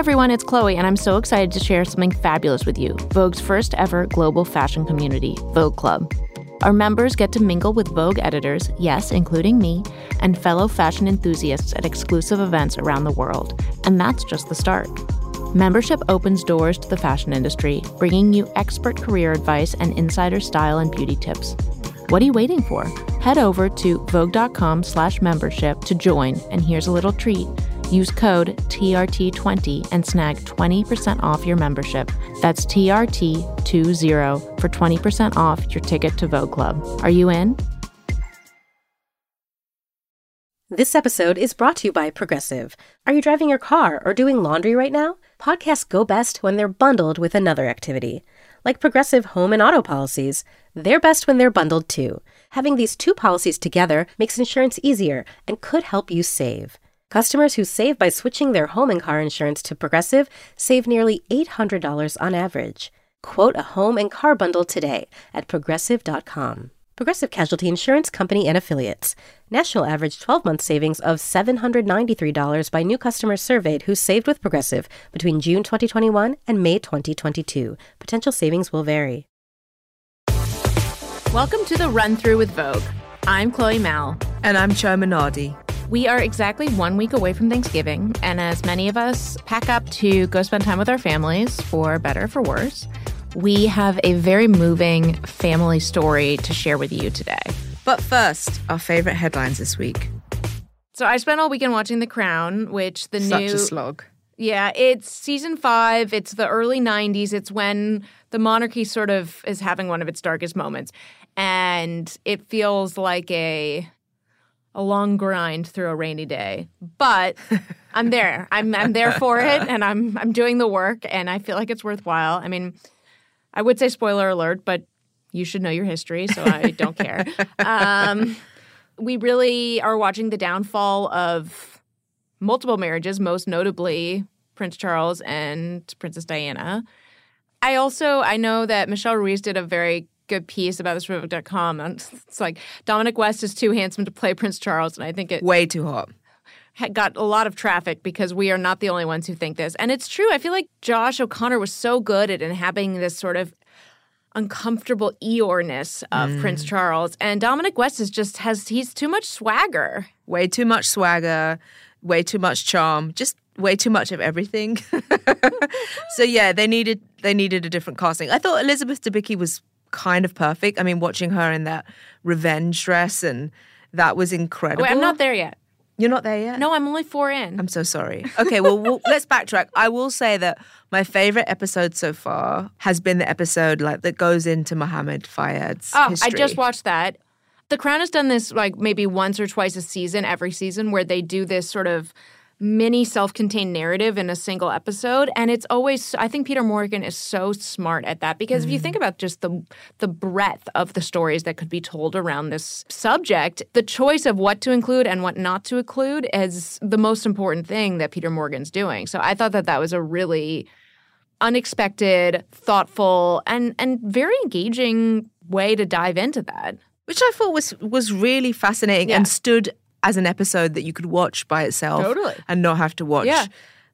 everyone, it's Chloe, and I'm so excited to share something fabulous with you Vogue's first ever global fashion community, Vogue Club. Our members get to mingle with Vogue editors, yes, including me, and fellow fashion enthusiasts at exclusive events around the world. And that's just the start. Membership opens doors to the fashion industry, bringing you expert career advice and insider style and beauty tips. What are you waiting for? Head over to vogue.com slash membership to join, and here's a little treat. Use code TRT20 and snag 20% off your membership. That's TRT20 for 20% off your ticket to Vogue Club. Are you in? This episode is brought to you by Progressive. Are you driving your car or doing laundry right now? Podcasts go best when they're bundled with another activity. Like Progressive home and auto policies, they're best when they're bundled too. Having these two policies together makes insurance easier and could help you save. Customers who save by switching their home and car insurance to Progressive save nearly $800 on average. Quote a home and car bundle today at progressive.com. Progressive Casualty Insurance Company and Affiliates. National average 12 month savings of $793 by new customers surveyed who saved with Progressive between June 2021 and May 2022. Potential savings will vary. Welcome to the Run Through with Vogue. I'm Chloe Malle. And I'm Chioma Nnadi. We are exactly one week away from Thanksgiving, and as many of us pack up to go spend time with our families, for better or for worse, we have a very moving family story to share with you today. But first, our favorite headlines this week. So I spent all weekend watching The Crown, which the Such new a slog. Yeah, it's season five. It's the early 90s. It's when the monarchy sort of is having one of its darkest moments. And it feels like a a long grind through a rainy day. But I'm there. I'm I'm there for it and I'm I'm doing the work and I feel like it's worthwhile. I mean, I would say spoiler alert, but you should know your history, so I don't care. Um, we really are watching the downfall of multiple marriages, most notably Prince Charles and Princess Diana. I also I know that Michelle Ruiz did a very good piece about this Vogue.com. And it's like Dominic West is too handsome to play Prince Charles, and I think it Way too hot. got a lot of traffic because we are not the only ones who think this. And it's true. I feel like Josh O'Connor was so good at inhabiting this sort of uncomfortable Eeyoreness of mm. Prince Charles. And Dominic West is just has he's too much swagger. Way too much swagger, way too much charm, just way too much of everything. so yeah, they needed they needed a different casting. I thought Elizabeth Debicki was kind of perfect. I mean, watching her in that revenge dress and that was incredible. Wait, I'm not there yet. You're not there yet? No, I'm only four in. I'm so sorry. Okay, well, we'll let's backtrack. I will say that my favorite episode so far has been the episode like that goes into Mohammed Fayed's Oh, history. I just watched that. The Crown has done this like maybe once or twice a season, every season, where they do this sort of mini self-contained narrative in a single episode and it's always i think peter morgan is so smart at that because if you mm. think about just the the breadth of the stories that could be told around this subject the choice of what to include and what not to include is the most important thing that peter morgan's doing. So i thought that that was a really unexpected thoughtful and and very engaging way to dive into that. Which I thought was was really fascinating Yeah. and stood as an episode that you could watch by itself Totally. and not have to watch Yeah.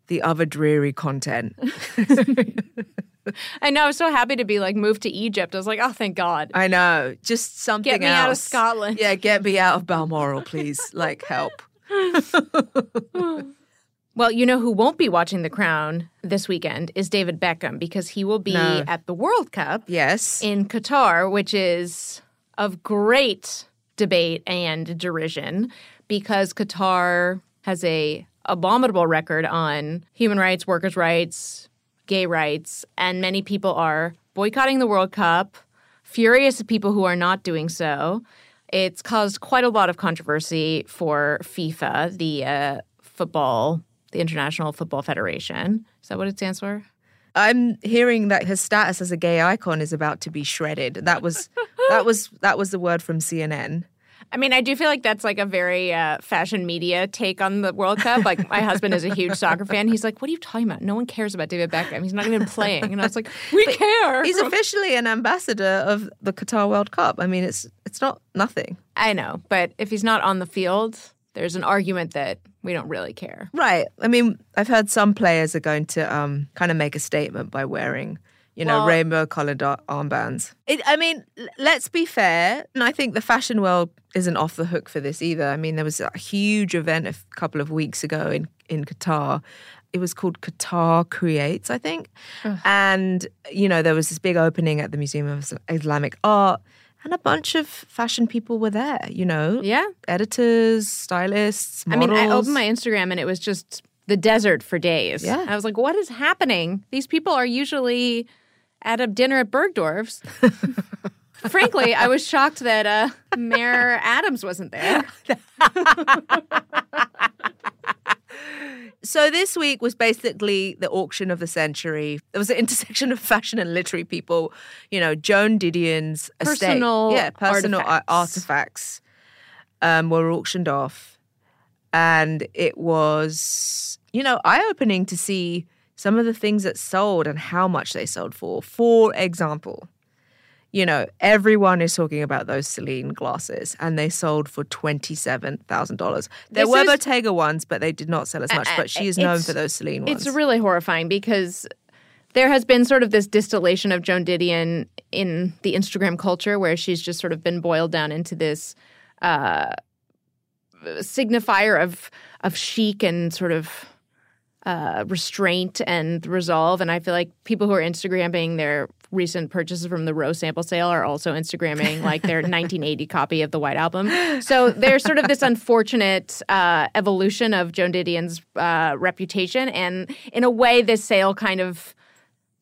the other dreary content. I know. I was so happy to be like moved to Egypt. I was like, oh, thank God. I know, just something Get me out of. Scotland. Yeah, get me out of Balmoral, please. like help. Well, you know who won't be watching The Crown this weekend is David Beckham because he will be No. at the World Cup Yes. in Qatar, which is of great debate and derision because Qatar has a abominable record on human rights, workers' rights, gay rights, and many people are boycotting the World Cup, furious at people who are not doing so. It's caused quite a lot of controversy for FIFA, the uh, football, the International Football Federation. Is that what it stands for? I'm hearing that his status as a gay icon is about to be shredded. That was that was that was the word from CNN. I mean, I do feel like that's like a very uh, fashion media take on the World Cup. Like, my husband is a huge soccer fan. He's like, "What are you talking about? No one cares about David Beckham. He's not even playing." And I was like, "We care." He's officially an ambassador of the Qatar World Cup. I mean, it's it's not nothing. I know, but if he's not on the field, there's an argument that we don't really care. Right. I mean, I've heard some players are going to um, kind of make a statement by wearing, you know, Well- rainbow colored armbands. It, I mean, let's be fair. And I think the fashion world isn't off the hook for this either. I mean, there was a huge event a couple of weeks ago in, in Qatar. It was called Qatar Creates, I think. And, you know, there was this big opening at the Museum of Islamic Art. And a bunch of fashion people were there, you know, Yeah. editors, stylists, I mean, I opened my Instagram and it was just the desert for days. Yeah. I was like, what is happening? These people are usually at a dinner at Bergdorf's. Frankly, I was shocked that uh, Mayor Adams wasn't there. So this week was basically the auction of the century. There was an intersection of fashion and literary people. You know, Joan Didion's estate- Personal yeah, personal artifacts. artifacts um, were auctioned off, and it was you know eye opening to see some of the things that sold and how much they sold for. For example, you know, everyone is talking about those Celine glasses, and they sold for twenty-seven thousand dollars. There This were is- Bottega ones, but they did not sell as much. Uh, But she is known for those Celine ones. It's really horrifying because there has been sort of this distillation of Joan Didion in the Instagram culture where she's just sort of been boiled down into this uh, signifier of of chic and sort of uh, restraint and resolve. And I feel like people who are Instagramming their recent purchases from the Row's sample sale are also Instagramming like their 1980 copy of the White Album. So there's sort of this unfortunate uh, evolution of Joan Didion's uh, reputation. And in a way, this sale kind of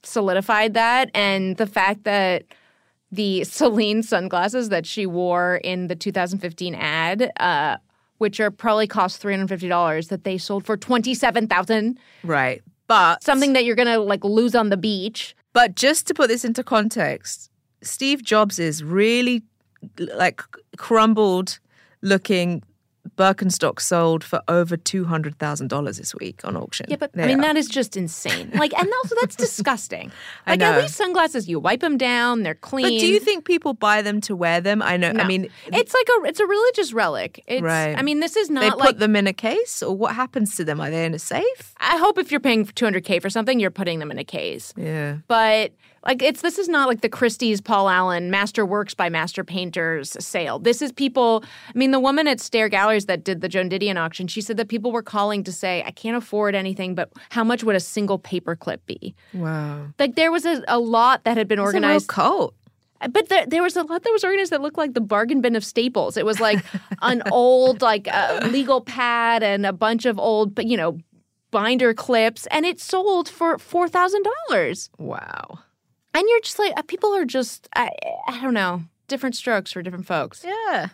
solidified that. And the fact that the Celine sunglasses that she wore in the 2015 ad, uh, which are probably cost $350, that they sold for 27000 right, but something that you're gonna like lose on the beach. But just to put this into context, Steve Jobs is really like crumbled looking Birkenstock sold for over two hundred thousand dollars this week on auction. Yeah, but I mean are. that is just insane. Like, and also that's disgusting. I Like at least sunglasses, you wipe them down, they're clean. But do you think people buy them to wear them? I know. I mean, it's like a it's a religious relic. It's, Right. I mean, this is not. they put like them in a case, or what happens to them? Are they in a safe? I hope if you're paying 200k for something, you're putting them in a case. Yeah. But like it's this is not like the Christie's Paul Allen Master Works by Master Painters sale. This is people. I mean, the woman at Stair Galleries that did the Joan Didion auction, she said that people were calling to say, "I can't afford anything, but how much would a single paperclip be?" Wow. Like there was a, a lot that had been real organized. cult. But there, there was a lot that was organized that looked like the bargain bin of staples. It was like an old like uh, legal pad and a bunch of old, but you know, binder clips, and it sold for four thousand dollars. Wow. And you're just like, uh, people are just, I, I don't know, different strokes for different folks. Yeah.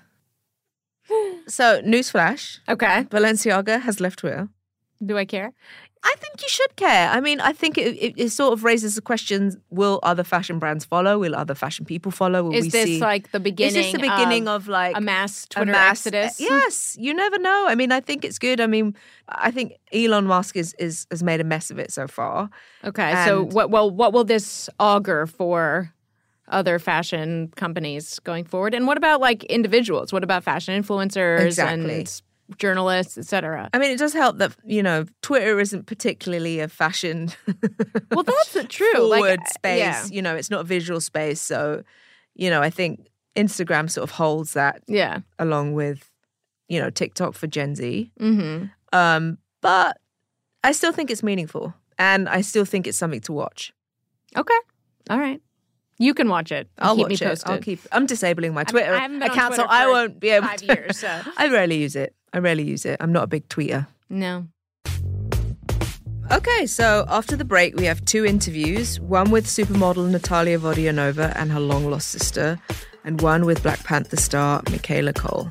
So, newsflash: Okay. Balenciaga has left Twitter. Do I care? I think you should care. I mean, I think it, it, it sort of raises the question: Will other fashion brands follow? Will other fashion people follow? Will Is this see? like the beginning? is this the beginning of, like a mass a Twitter mass- exodus? Uh, yes, you never know. I mean, I think it's good. I mean, I think Elon Musk is, is has made a mess of it so far. Okay. so what? Well, what will this augur for other fashion companies going forward? And what about like individuals? What about fashion influencers Exactly. and journalists, etc.? I mean, it does help that you know Twitter isn't particularly a fashion Well, that's true. forward like, uh, space. Yeah. You know, it's not a visual space. So, you know, I think Instagram sort of holds that Yeah. along with you know TikTok for Gen Z. Mm-hmm. Um, but I still think it's meaningful, and I still think it's something to watch. Okay. All right. You can watch it. I'll keep watch me it. I'll keep. I'm disabling my I mean, Twitter I haven't been account, so I won't be able five to. years, so. I rarely use it. I rarely use it. I'm not a big tweeter. No. Okay, so after the break, we have two interviews one with supermodel Natalia Vodianova and her long lost sister, and one with Black Panther star Michaela Coel.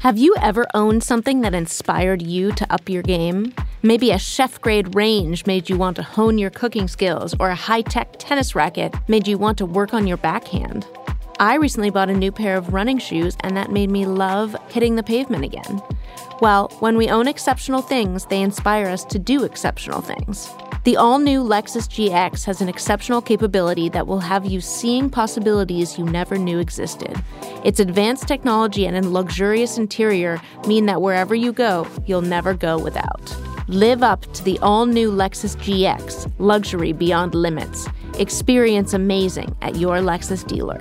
Have you ever owned something that inspired you to up your game? Maybe a chef grade range made you want to hone your cooking skills, or a high tech tennis racket made you want to work on your backhand. I recently bought a new pair of running shoes, and that made me love hitting the pavement again. Well, when we own exceptional things, they inspire us to do exceptional things. The all new Lexus GX has an exceptional capability that will have you seeing possibilities you never knew existed. Its advanced technology and luxurious interior mean that wherever you go, you'll never go without. Live up to the all new Lexus GX, luxury beyond limits. Experience amazing at your Lexus dealer.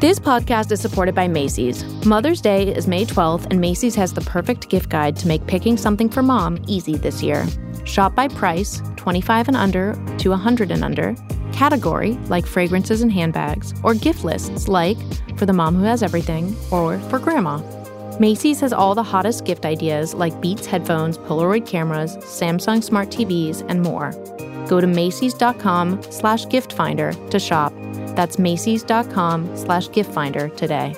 This podcast is supported by Macy's. Mother's Day is May 12th, and Macy's has the perfect gift guide to make picking something for mom easy this year. Shop by price, 25 and under to 100 and under, category, like fragrances and handbags, or gift lists, like for the mom who has everything, or for grandma. Macy's has all the hottest gift ideas like Beats headphones, Polaroid cameras, Samsung smart TVs, and more. Go to macys.com slash gift finder to shop that's Macy's.com slash gift finder today.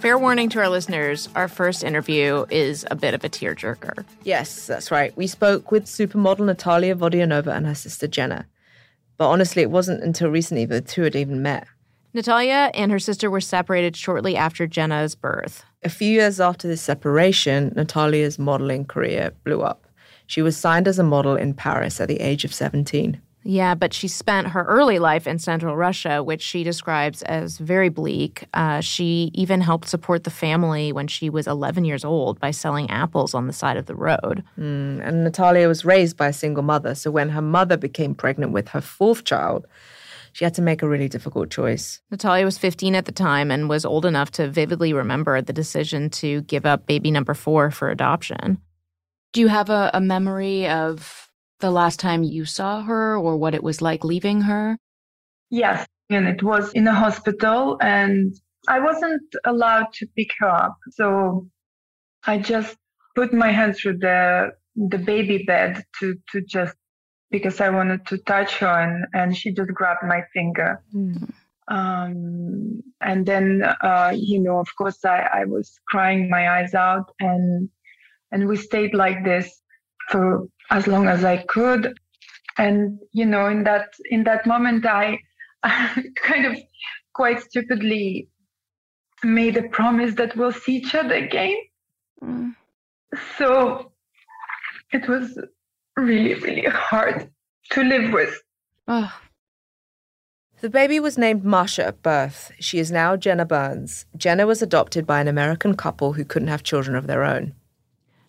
Fair warning to our listeners, our first interview is a bit of a tearjerker. Yes, that's right. We spoke with supermodel Natalia Vodianova and her sister Jenna. But honestly, it wasn't until recently that the two had even met. Natalia and her sister were separated shortly after Jenna's birth. A few years after this separation, Natalia's modeling career blew up. She was signed as a model in Paris at the age of 17. Yeah, but she spent her early life in central Russia, which she describes as very bleak. Uh, she even helped support the family when she was 11 years old by selling apples on the side of the road. Mm, and Natalia was raised by a single mother, so when her mother became pregnant with her fourth child, she had to make a really difficult choice. Natalia was 15 at the time and was old enough to vividly remember the decision to give up baby number four for adoption. Do you have a, a memory of the last time you saw her or what it was like leaving her? Yes, and it was in a hospital, and I wasn't allowed to pick her up. So I just put my hand through the the baby bed to to just because I wanted to touch her, and and she just grabbed my finger. Mm. Um, and then, uh, you know, of course, I, I was crying my eyes out, and and we stayed like this for as long as I could. And you know, in that in that moment, I, I kind of quite stupidly made a promise that we'll see each other again. Mm. So it was really, really hard to live with. Oh. The baby was named Masha at birth. She is now Jenna Burns. Jenna was adopted by an American couple who couldn't have children of their own.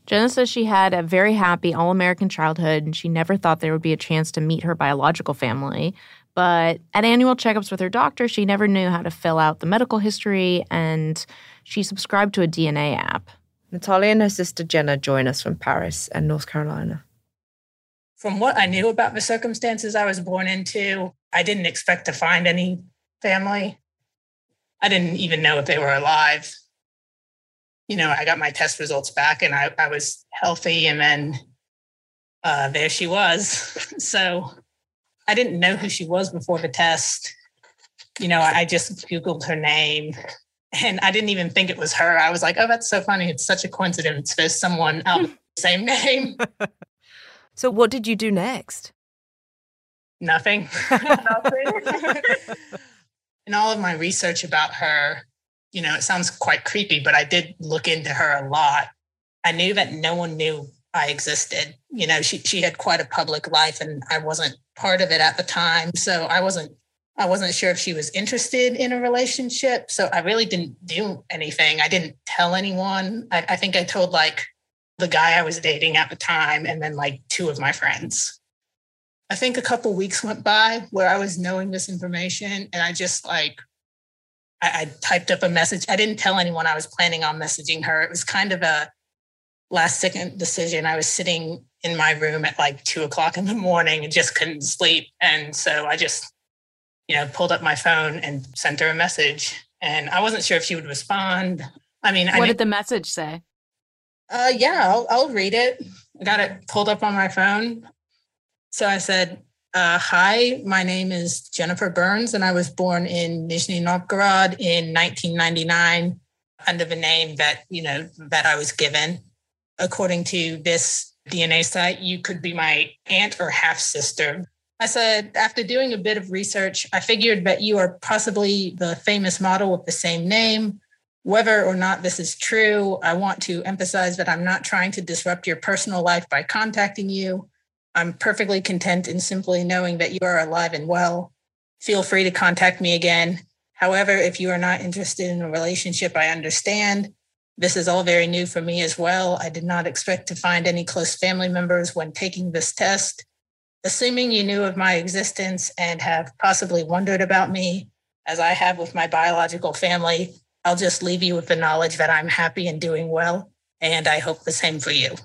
Jenna says she had a very happy all American childhood and she never thought there would be a chance to meet her biological family. But at annual checkups with her doctor, she never knew how to fill out the medical history and she subscribed to a DNA app. Natalia and her sister Jenna join us from Paris and North Carolina. From what I knew about the circumstances I was born into, I didn't expect to find any family. I didn't even know if they were alive you know, I got my test results back and I, I was healthy. And then uh, there she was. so I didn't know who she was before the test. You know, I just Googled her name and I didn't even think it was her. I was like, oh, that's so funny. It's such a coincidence. There's someone out the same name. so, what did you do next? Nothing. Nothing. In all of my research about her, you know, it sounds quite creepy, but I did look into her a lot. I knew that no one knew I existed. You know, she she had quite a public life and I wasn't part of it at the time. So I wasn't I wasn't sure if she was interested in a relationship. So I really didn't do anything. I didn't tell anyone. I, I think I told like the guy I was dating at the time and then like two of my friends. I think a couple weeks went by where I was knowing this information and I just like I, I typed up a message. I didn't tell anyone I was planning on messaging her. It was kind of a last second decision. I was sitting in my room at like two o'clock in the morning and just couldn't sleep. And so I just, you know, pulled up my phone and sent her a message. And I wasn't sure if she would respond. I mean, what I did the message say? Uh, yeah, I'll, I'll read it. I got it pulled up on my phone. So I said, uh, Hi, my name is Jennifer Burns, and I was born in Nizhny Novgorod in 1999 under the name that, you know, that I was given. According to this DNA site, you could be my aunt or half sister. I said, after doing a bit of research, I figured that you are possibly the famous model with the same name. Whether or not this is true, I want to emphasize that I'm not trying to disrupt your personal life by contacting you. I'm perfectly content in simply knowing that you are alive and well. Feel free to contact me again. However, if you are not interested in a relationship, I understand. This is all very new for me as well. I did not expect to find any close family members when taking this test. Assuming you knew of my existence and have possibly wondered about me, as I have with my biological family, I'll just leave you with the knowledge that I'm happy and doing well. And I hope the same for you.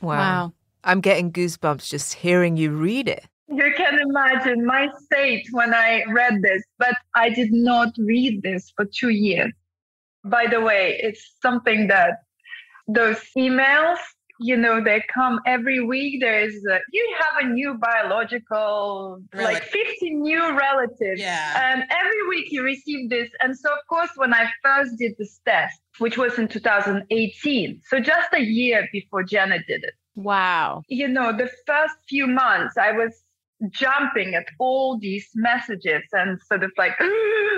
Wow. Wow. I'm getting goosebumps just hearing you read it. You can imagine my state when I read this, but I did not read this for two years. By the way, it's something that those emails, you know, they come every week. There's a, you have a new biological, like 50 new relatives. Yeah. And every week you receive this. And so, of course, when I first did this test, which was in 2018, so just a year before Jenna did it, Wow. you know, the first few months, I was jumping at all these messages and sort of like,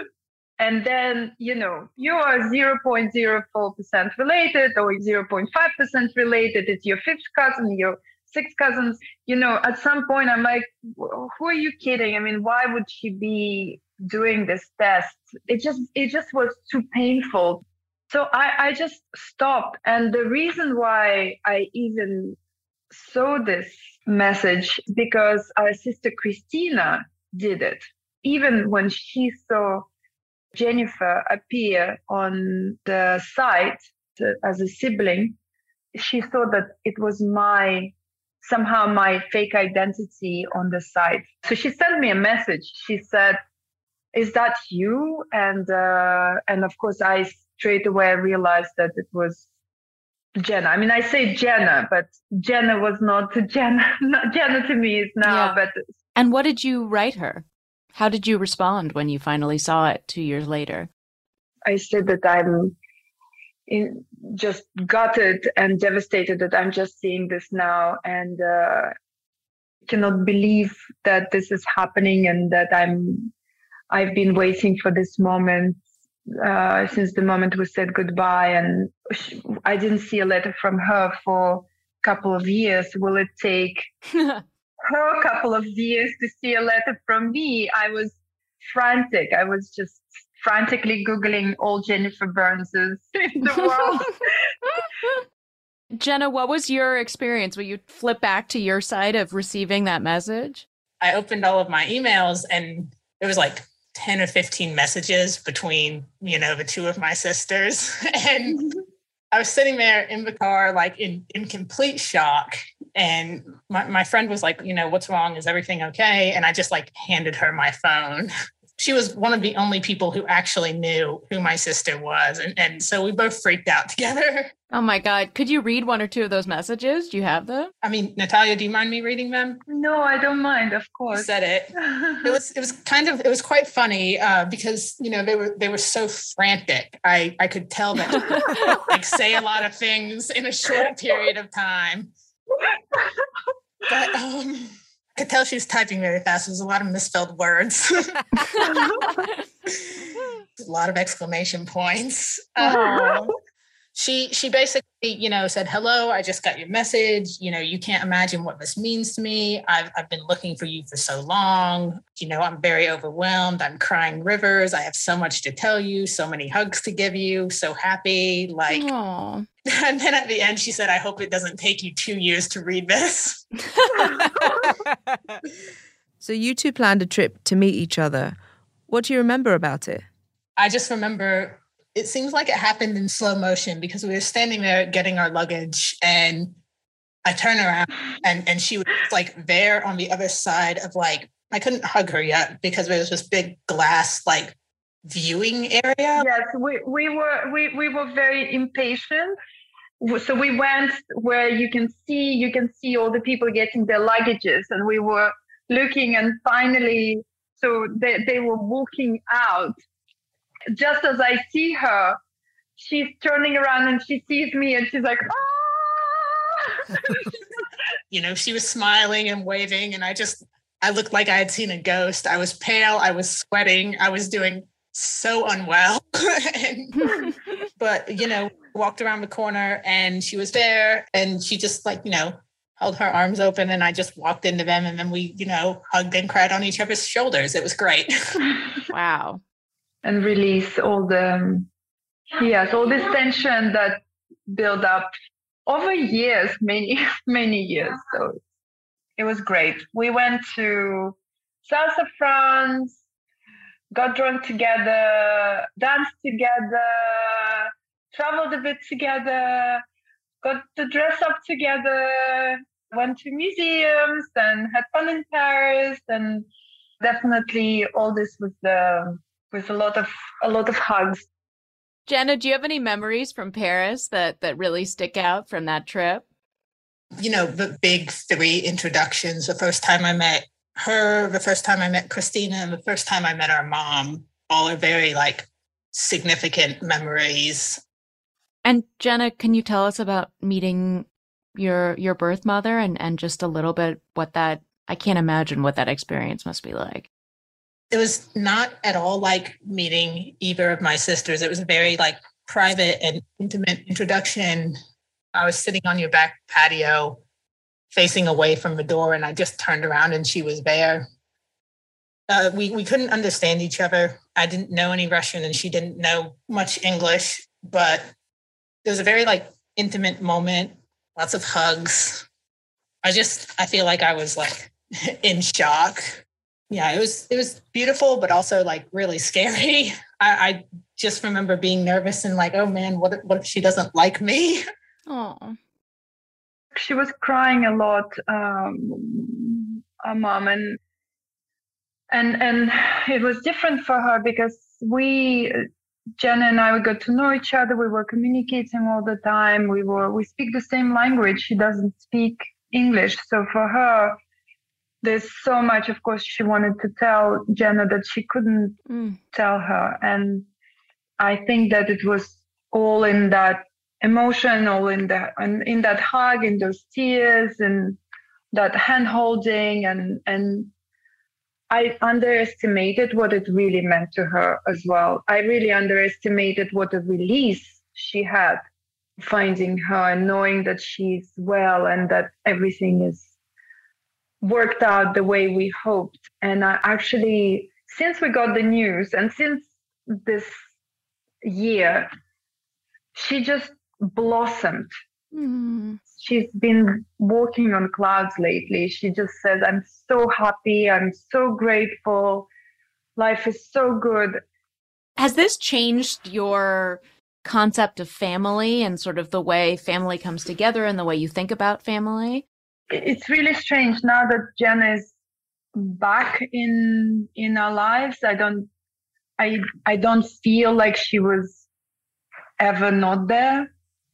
and then, you know, you are 0.04% related or 0.5% related. It's your fifth cousin, your sixth cousins. You know, at some point, I'm like, who are you kidding? I mean, why would she be doing this test? It just, it just was too painful. So I, I just stopped. And the reason why I even saw this message because our sister Christina did it. Even when she saw Jennifer appear on the site as a sibling, she saw that it was my somehow my fake identity on the site. So she sent me a message. She said, "Is that you?" And uh, and of course, I straight away realized that it was Jenna. I mean, I say Jenna, but Jenna was not Jenna. Not Jenna to me is now, Yeah. but And what did you write her? How did you respond when you finally saw it two years later? I said that I'm in, just gutted and devastated that I'm just seeing this now and uh, cannot believe that this is happening and that I'm I've been waiting for this moment uh, since the moment we said goodbye and sh- I didn't see a letter from her for a couple of years. Will it take her a couple of years to see a letter from me? I was frantic. I was just frantically googling all Jennifer Burnses in the world. Jenna, what was your experience? Will you flip back to your side of receiving that message? I opened all of my emails and it was like 10 or 15 messages between, you know, the two of my sisters. And I was sitting there in the car, like in, in complete shock. And my, my friend was like, you know, what's wrong? Is everything okay? And I just like handed her my phone. She was one of the only people who actually knew who my sister was. And, and so we both freaked out together. Oh my God. Could you read one or two of those messages? Do you have them? I mean, Natalia, do you mind me reading them? no, I don't mind, of You course. said it. it was it was kind of it was quite funny uh, because you know they were they were so frantic. I I could tell that like say a lot of things in a short period of time. But um, I could tell she was typing very fast. There was a lot of misspelled words, a lot of exclamation points. Uh, she she basically you know said hello i just got your message. You know you can't imagine what this means to me. I've, I've been looking for you for so long. You know i'm very overwhelmed. I'm crying rivers. I have so much to tell you so many hugs to give you. So happy. Like Aw. And then at the end, she said, I hope it doesn't take you two years to read this. so you two planned a trip to meet each other. What do you remember about it? I just remember it seems like it happened in slow motion because we were standing there getting our luggage and I turn around and, and she was like there on the other side of like, I couldn't hug her yet because there was this big glass like viewing area. Yes, we, we were we, we were very impatient. So we went where you can see you can see all the people getting their luggages and we were looking and finally so they, they were walking out. Just as I see her, she's turning around and she sees me and she's like, ah! you know, she was smiling and waving, and I just, I looked like I had seen a ghost. I was pale, I was sweating, I was doing so unwell. and, but, you know, walked around the corner and she was there and she just like, you know, held her arms open and I just walked into them and then we, you know, hugged and cried on each other's shoulders. It was great. wow. And release all the um, yes, all this tension that built up over years, many, many years. So it was great. We went to south of France, got drunk together, danced together, traveled a bit together, got to dress up together, went to museums and had fun in Paris and definitely all this with the with a lot of a lot of hugs. Jenna, do you have any memories from Paris that that really stick out from that trip? You know, the big three introductions. The first time I met her, the first time I met Christina, and the first time I met our mom, all are very like significant memories. And Jenna, can you tell us about meeting your your birth mother and and just a little bit what that I can't imagine what that experience must be like. It was not at all like meeting either of my sisters. It was a very like private and intimate introduction. I was sitting on your back patio facing away from the door and I just turned around and she was there. Uh, we, we couldn't understand each other. I didn't know any Russian and she didn't know much English, but it was a very like intimate moment lots of hugs. I just I feel like I was like in shock. Yeah, it was it was beautiful, but also like really scary. I, I just remember being nervous and like, oh man, what if, what if she doesn't like me? Oh, she was crying a lot, um, a mom, and and and it was different for her because we Jenna and I we got to know each other. We were communicating all the time. We were we speak the same language. She doesn't speak English, so for her, there's so much. Of course, she wanted to tell Jenna that she couldn't mm. tell her, and I think that it was all in that emotion, all in that and in that hug, in those tears, and that hand holding, and and I underestimated what it really meant to her as well. I really underestimated what a release she had finding her and knowing that she's well and that everything is worked out the way we hoped. And I actually, since we got the news and since this year, she just blossomed. Mm she's been walking on clouds lately. She just says, I'm so happy. I'm so grateful. Life is so good. Has this changed your concept of family and sort of the way family comes together and the way you think about family? It's really strange now that Jen is back in in our lives. I don't I I don't feel like she was ever not there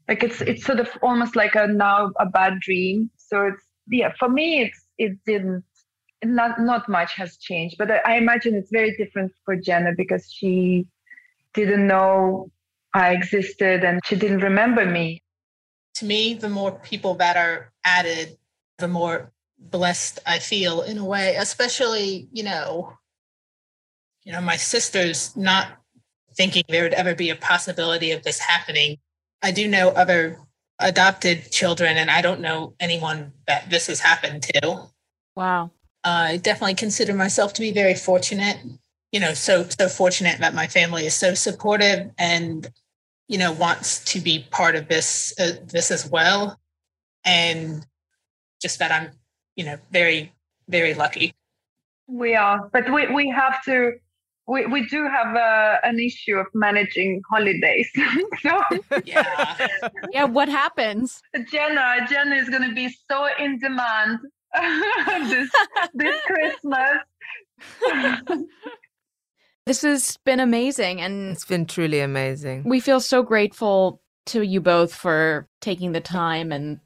like it's it's sort of almost like a now a bad dream. So it's yeah for me it's it didn't not not much has changed. But I, I imagine it's very different for jenna because she didn't know i existed and she didn't remember me. To me the more people that are added the more blessed i feel in a way especially you know you know my sisters not thinking there would ever be a possibility of this happening I do know other adopted children, and I don't know anyone that this has happened to. Wow. I definitely consider myself to be very fortunate. You know, so so fortunate that my family is so supportive and you know, wants to be part of this uh, this as well, and just that I'm, you know, very very lucky. We are, but we we have to. We, we do have a, an issue of managing holidays. so Yeah. Yeah, what happens? Jenna, Jenna is going to be so in demand this this Christmas. This has been amazing and It's been truly amazing. we feel so grateful to you both for taking the time and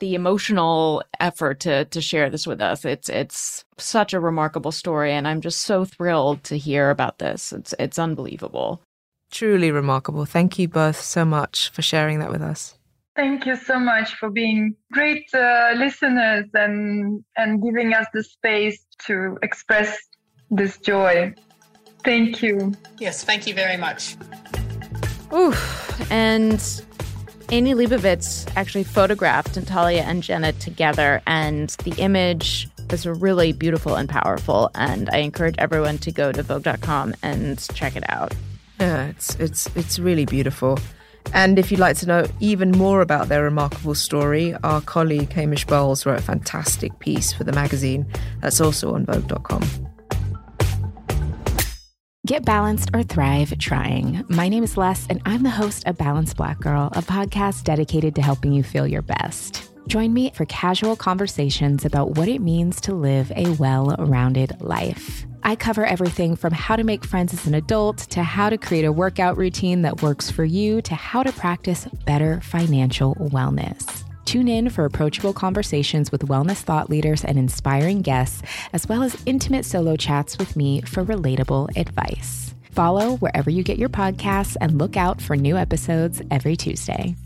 the emotional effort to to share this with us. It's it's such a remarkable story and I'm just so thrilled to hear about this. It's it's unbelievable. Truly remarkable. Thank you both so much for sharing that with us. Thank you so much for being great uh, listeners and and giving us the space to express this joy. Thank you. yes. Thank you very much. Oof. And Annie Leibovitz actually photographed Natalia and Jenna together, and the image is really beautiful and powerful. And I encourage everyone to go to Vogue.com and check it out. Yeah, it's it's it's really beautiful. And if you'd like to know even more about their remarkable story, our colleague Hamish Bowles wrote a fantastic piece for the magazine that's also on Vogue.com. Get balanced or thrive trying. My name is Les, and I'm the host of Balanced Black Girl, a podcast dedicated to helping you feel your best. Join me for casual conversations about what it means to live a well rounded life. I cover everything from how to make friends as an adult to how to create a workout routine that works for you to how to practice better financial wellness. Tune in for approachable conversations with wellness thought leaders and inspiring guests, as well as intimate solo chats with me for relatable advice. Follow wherever you get your podcasts and look out for new episodes every Tuesday.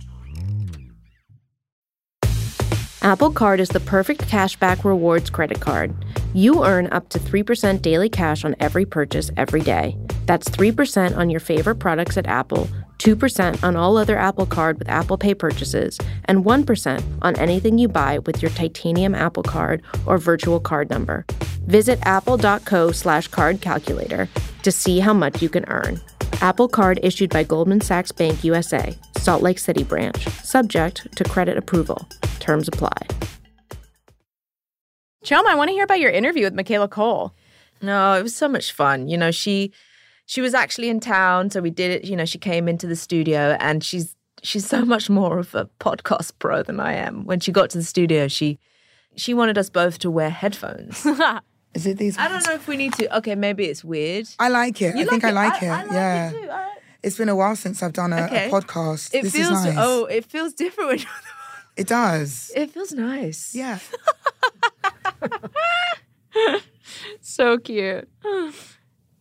Apple Card is the perfect cashback rewards credit card. You earn up to 3% daily cash on every purchase every day. That's 3% on your favorite products at Apple, 2% on all other Apple Card with Apple Pay purchases, and 1% on anything you buy with your titanium Apple Card or virtual card number. Visit apple.co slash card calculator to see how much you can earn. Apple Card issued by Goldman Sachs Bank USA, Salt Lake City branch, subject to credit approval. Terms apply. Chioma, I want to hear about your interview with Michaela Coel. No, it was so much fun. You know, she she was actually in town, so we did it. You know, she came into the studio, and she's she's so much more of a podcast pro than I am. When she got to the studio, she she wanted us both to wear headphones. Is it these? I don't know if we need to. Okay, maybe it's weird. I like it. You I think I like like it? it. I- I like it yeah. too. All right. It's been a while since I've done a, a podcast. It this feels is nice. oh, it feels different. When you're It does. it feels nice. Yeah. So cute.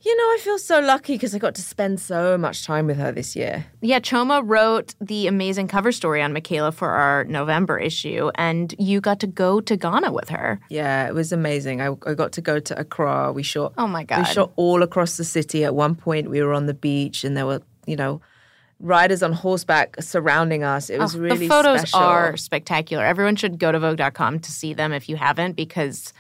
You know, I feel so lucky because I got to spend so much time with her this year. Yeah, Chioma wrote the amazing cover story on Michaela for our November issue, and you got to go to Ghana with her. Yeah, it was amazing. I, I got to go to Accra. We shot. Oh my God. We shot all across the city. At one point, we were on the beach, and there were, you know, riders on horseback surrounding us. It was Oh, really the photos special. are spectacular. Everyone should go to Vogue.com to see them if you haven't, because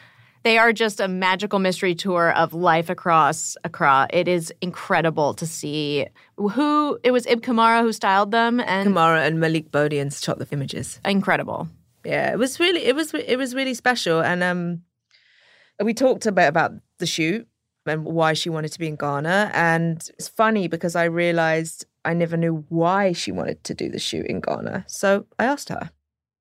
they are just a magical mystery tour of life across Accra. It is incredible to see who it was. Ib Kamara who styled them, and Kamara and Malick Bodian shot the images. incredible. Yeah, it was really, it was, it was really special. And um, we talked a bit about the shoot and why she wanted to be in Ghana. And it's funny because I realized I never knew why she wanted to do the shoot in Ghana. So I asked her.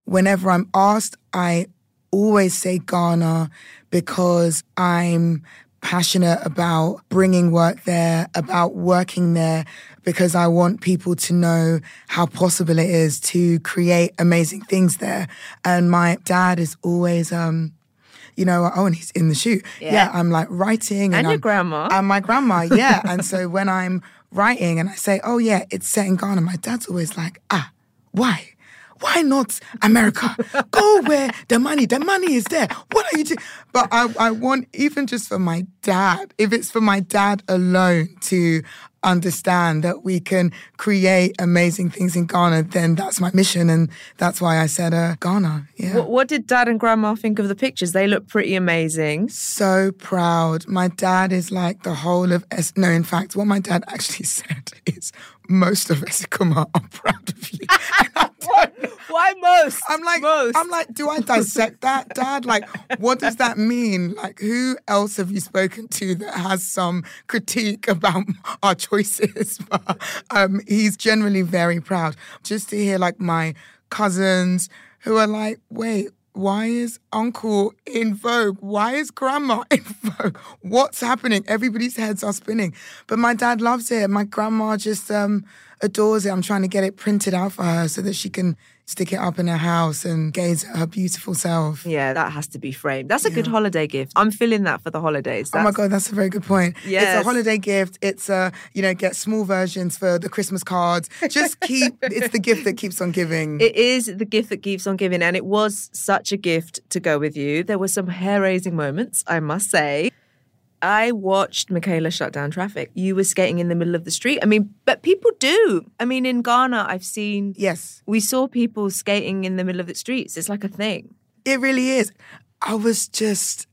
Whenever I'm asked, I always say Ghana because I'm passionate about bringing work there, about working there, because I want people to know how possible it is to create amazing things there. And my dad is always, um, you know, oh, and he's in the shoot. Yeah, I'm like writing, And your I'm- grandma. and my grandma, yeah. and so when I'm writing and I say, oh yeah, it's set in Ghana, my dad's always like, ah, why? Why not America? Go where the money, the money is there. What are you doing? But I, I want, even just for my dad, if it's for my dad alone to understand that we can create amazing things in Ghana, then that's my mission. And that's why I said uh, Ghana. Yeah. What, what did dad and grandma think of the pictures? They look pretty amazing. so proud. My dad is like the whole of S. No, in fact, what my dad actually said is most of Esikuma are proud of you. Why most? I'm like, most. I'm like, do I dissect that, Dad? Like, what does that mean? Like, who else have you spoken to that has some critique about our choices? But um, he's generally very proud. Just to hear like my cousins who are like, wait, why is uncle in vogue? Why is grandma in vogue? What's happening? Everybody's heads are spinning. But my dad loves it. My grandma just um, adores it. I'm trying to get it printed out for her so that she can stick it up in her house and gaze at her beautiful self. Yeah, that has to be framed. That's a good holiday gift. I'm feeling that for the holidays. Oh my god, that's a very good point. It's a holiday gift. It's a you know get small versions for the Christmas cards. Just keep. it's the gift that keeps on giving. It is the gift that keeps on giving, and it was such a gift to go with you. There were some hair raising moments, I must say. I watched Michaela shut down traffic. You were skating in the middle of the street. I mean, but people do. I mean, in Ghana, I've seen. Yes. We saw people skating in the middle of the streets. It's like a thing. It really is. I was just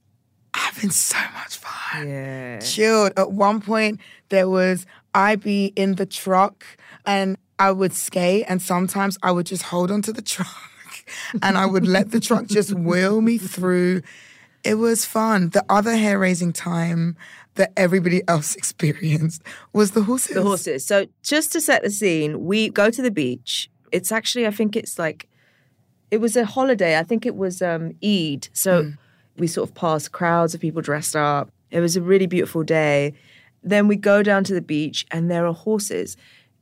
having so much fun. Yeah. Chilled. At one point, there was I be in the truck and I would skate, and sometimes I would just hold onto the truck and I would let the truck just wheel me through. It was fun. The other hair raising time that everybody else experienced was the horses. The horses. So just to set the scene, we go to the beach. It's actually, I think it's like, it was a holiday. I think it was um, Eid. So we sort of passed crowds of people dressed up. It was a really beautiful day. Then we go down to the beach and there are horses.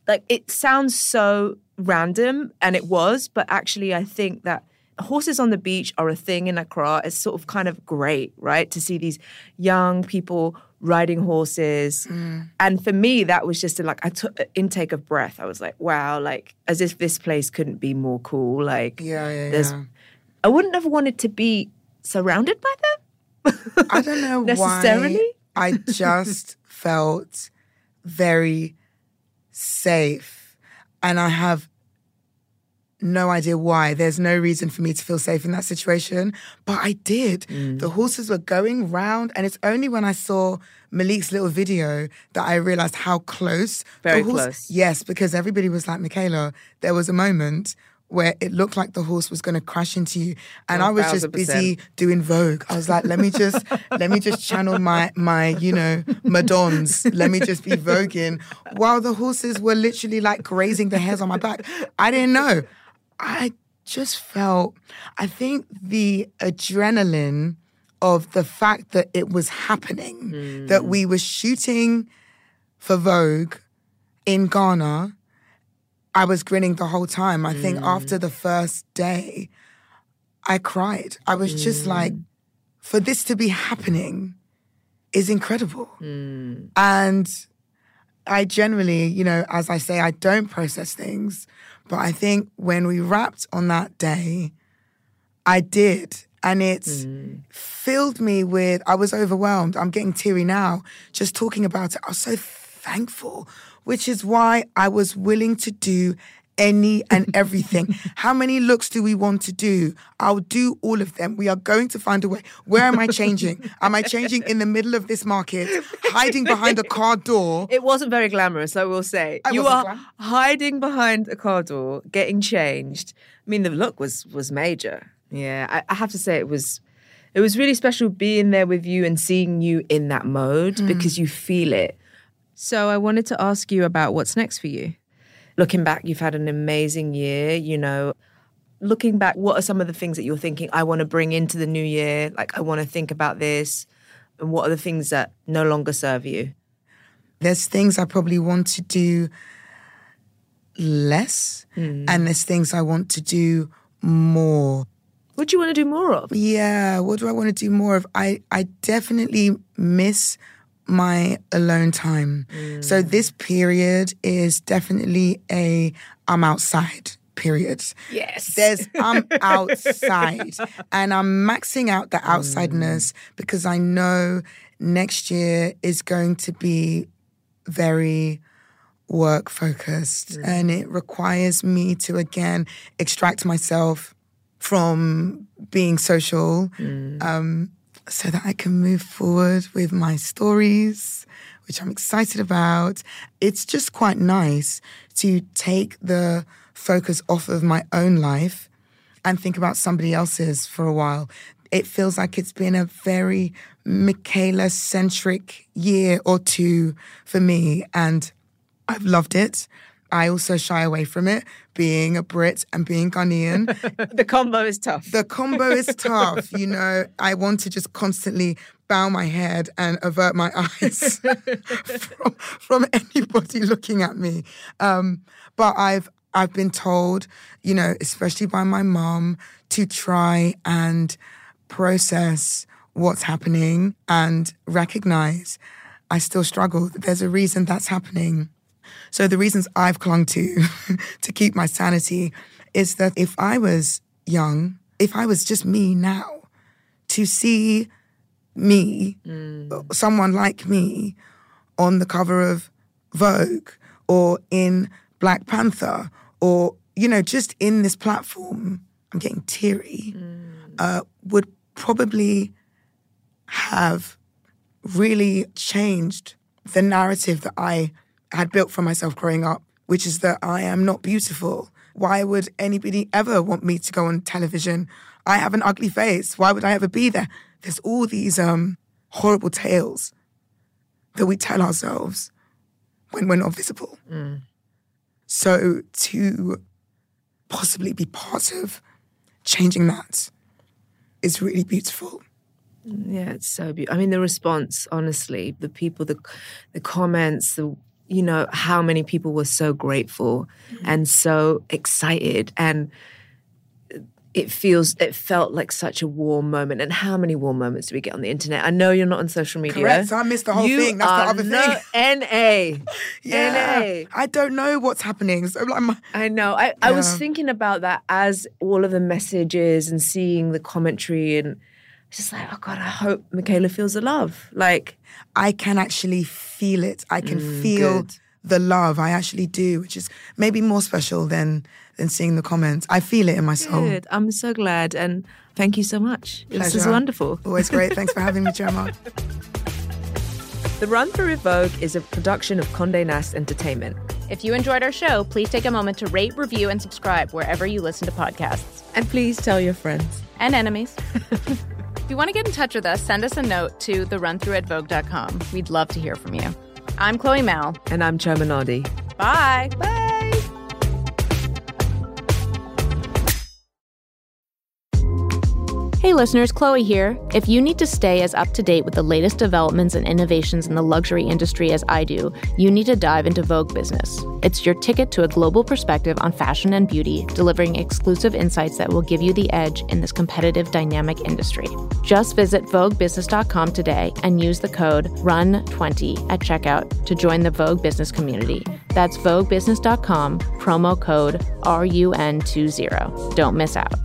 Like it sounds so random, and it was, but actually, I think that horses on the beach are a thing in Accra. It's sort of kind of great, right? To see these young people riding horses. Mm. And for me, that was just a, like, I took an intake of breath. I was like, wow, like as if this place couldn't be more cool. Like, Yeah, yeah, there's, yeah. I wouldn't have wanted to be surrounded by them. I don't know necessarily. I just felt very safe. And I have no idea why. There's no reason for me to feel safe in that situation. But I did. Mm. The horses were going round, and it's only when I saw Malick's little video that I realized how close. the Very horse- close. Yes, because everybody was like, Michaela, there was a moment where it looked like the horse was going to crash into you and i was just 1000%. busy doing vogue i was like let me just let me just channel my my you know madons let me just be voguing while the horses were literally like grazing the hairs on my back i didn't know i just felt i think the adrenaline of the fact that it was happening that we hmm. were shooting for vogue in ghana I was grinning the whole time. I think hmm. after the first day, I cried. I was just hmm. like, for this to be happening is incredible. And I generally, you know, as I say, I don't process things. But I think when we wrapped on that day, I did. And it's mm. filled me with, I was overwhelmed. I'm getting teary now just talking about it. I was so thankful, which is why I was willing to do any and everything. How many looks do we want to do? I'll do all of them. We are going to find a way. Where am I changing? am I changing in the middle of this market, hiding behind a car door? It wasn't very glamorous, I will say. I you are glam- hiding behind a car door, getting changed. I mean, the look was was major. Yeah, I, I have to say it was. It was really special being there with you and seeing you in that mode hmm. because you feel it. So I wanted to ask you about what's next for you. Looking back, you've had an amazing year. You know, looking back, what are some of the things that you're thinking I want to bring into the new year? Like, I want to think about this. And what are the things that no longer serve you? There's things I probably want to do less, hmm. and there's things I want to do more. What do you want to do more of? Yeah, what do I want to do more of? I I definitely miss my alone time. So mm. this period is definitely a I'm outside period. Yes. There's I'm outside and I'm maxing out the outsideness mm. because I know next year is going to be very work focused mm. and it requires me to again extract myself from being social um, so that I can move forward with my stories, which I'm excited about. It's just quite nice to take the focus off of my own life and think about somebody else's for a while. It feels like it's been a very Michaela centric year or two for me, and I've loved it. I also shy away from it, being a Brit and being Ghanaian. the combo is tough. The combo is tough. You know, I want to just constantly bow my head and avert my eyes from, from anybody looking at me. Um, but I've I've been told, you know, especially by my mom, to try and process what's happening and recognize I still struggle. There's a reason that's happening. So the reasons I've clung to to keep my sanity is that if I was young, if I was just me now, to see me, someone like me, on the cover of Vogue or in Black Panther or, you know, just in this platform, I'm getting teary, uh, would probably have really changed the narrative that I had built for myself growing up, which is that I am not beautiful. Why would anybody ever want me to go on television? I have an ugly face. Why would I ever be there? There's all these um, horrible tales that we tell ourselves when we're not visible. So to possibly be part of changing that is really beautiful. Yeah, it's so beautiful. I mean, the response, honestly, the people, the the comments, the you know how many people were so grateful mm-hmm. and so excited, and it feels it felt like such a warm moment. And how many warm moments do we get on the internet? I know you're not on social media. Correct. So I missed the whole You thing. That's the other no- thing. NA. Yeah. NA. I don't know what's happening. So like my, I know. I, I was thinking about that as all of the messages and seeing the commentary and just like, oh God, I hope Michaela feels the love. Like, I can actually feel it. I can Mm, feel good. the love. I actually do, which is maybe more special than than seeing the comments. I feel it in my soul. good. I'm so glad. And thank you so much. This is wonderful. Always great. Thanks for having me, Chioma. The Run Through with Vogue is a production of Condé Nast Entertainment. If you enjoyed our show, please take a moment to rate, review, and subscribe wherever you listen to podcasts. And please tell your friends. And enemies. if you want to get in touch with us, send us a note to therunthrough at vogue.com. We'd love to hear from you. I'm Chloe Malle. And I'm Chioma Nnadi. Bye. Bye. Hey listeners, Chloe here. If you need to stay as up to date with the latest developments and innovations in the luxury industry as I do, you need to dive into Vogue Business. It's your ticket to a global perspective on fashion and beauty, delivering exclusive insights that will give you the edge in this competitive, dynamic industry. Just visit VogueBusiness.com today and use the code RUN20 at checkout to join the Vogue Business community. That's VogueBusiness.com, promo code RUN20. Don't miss out.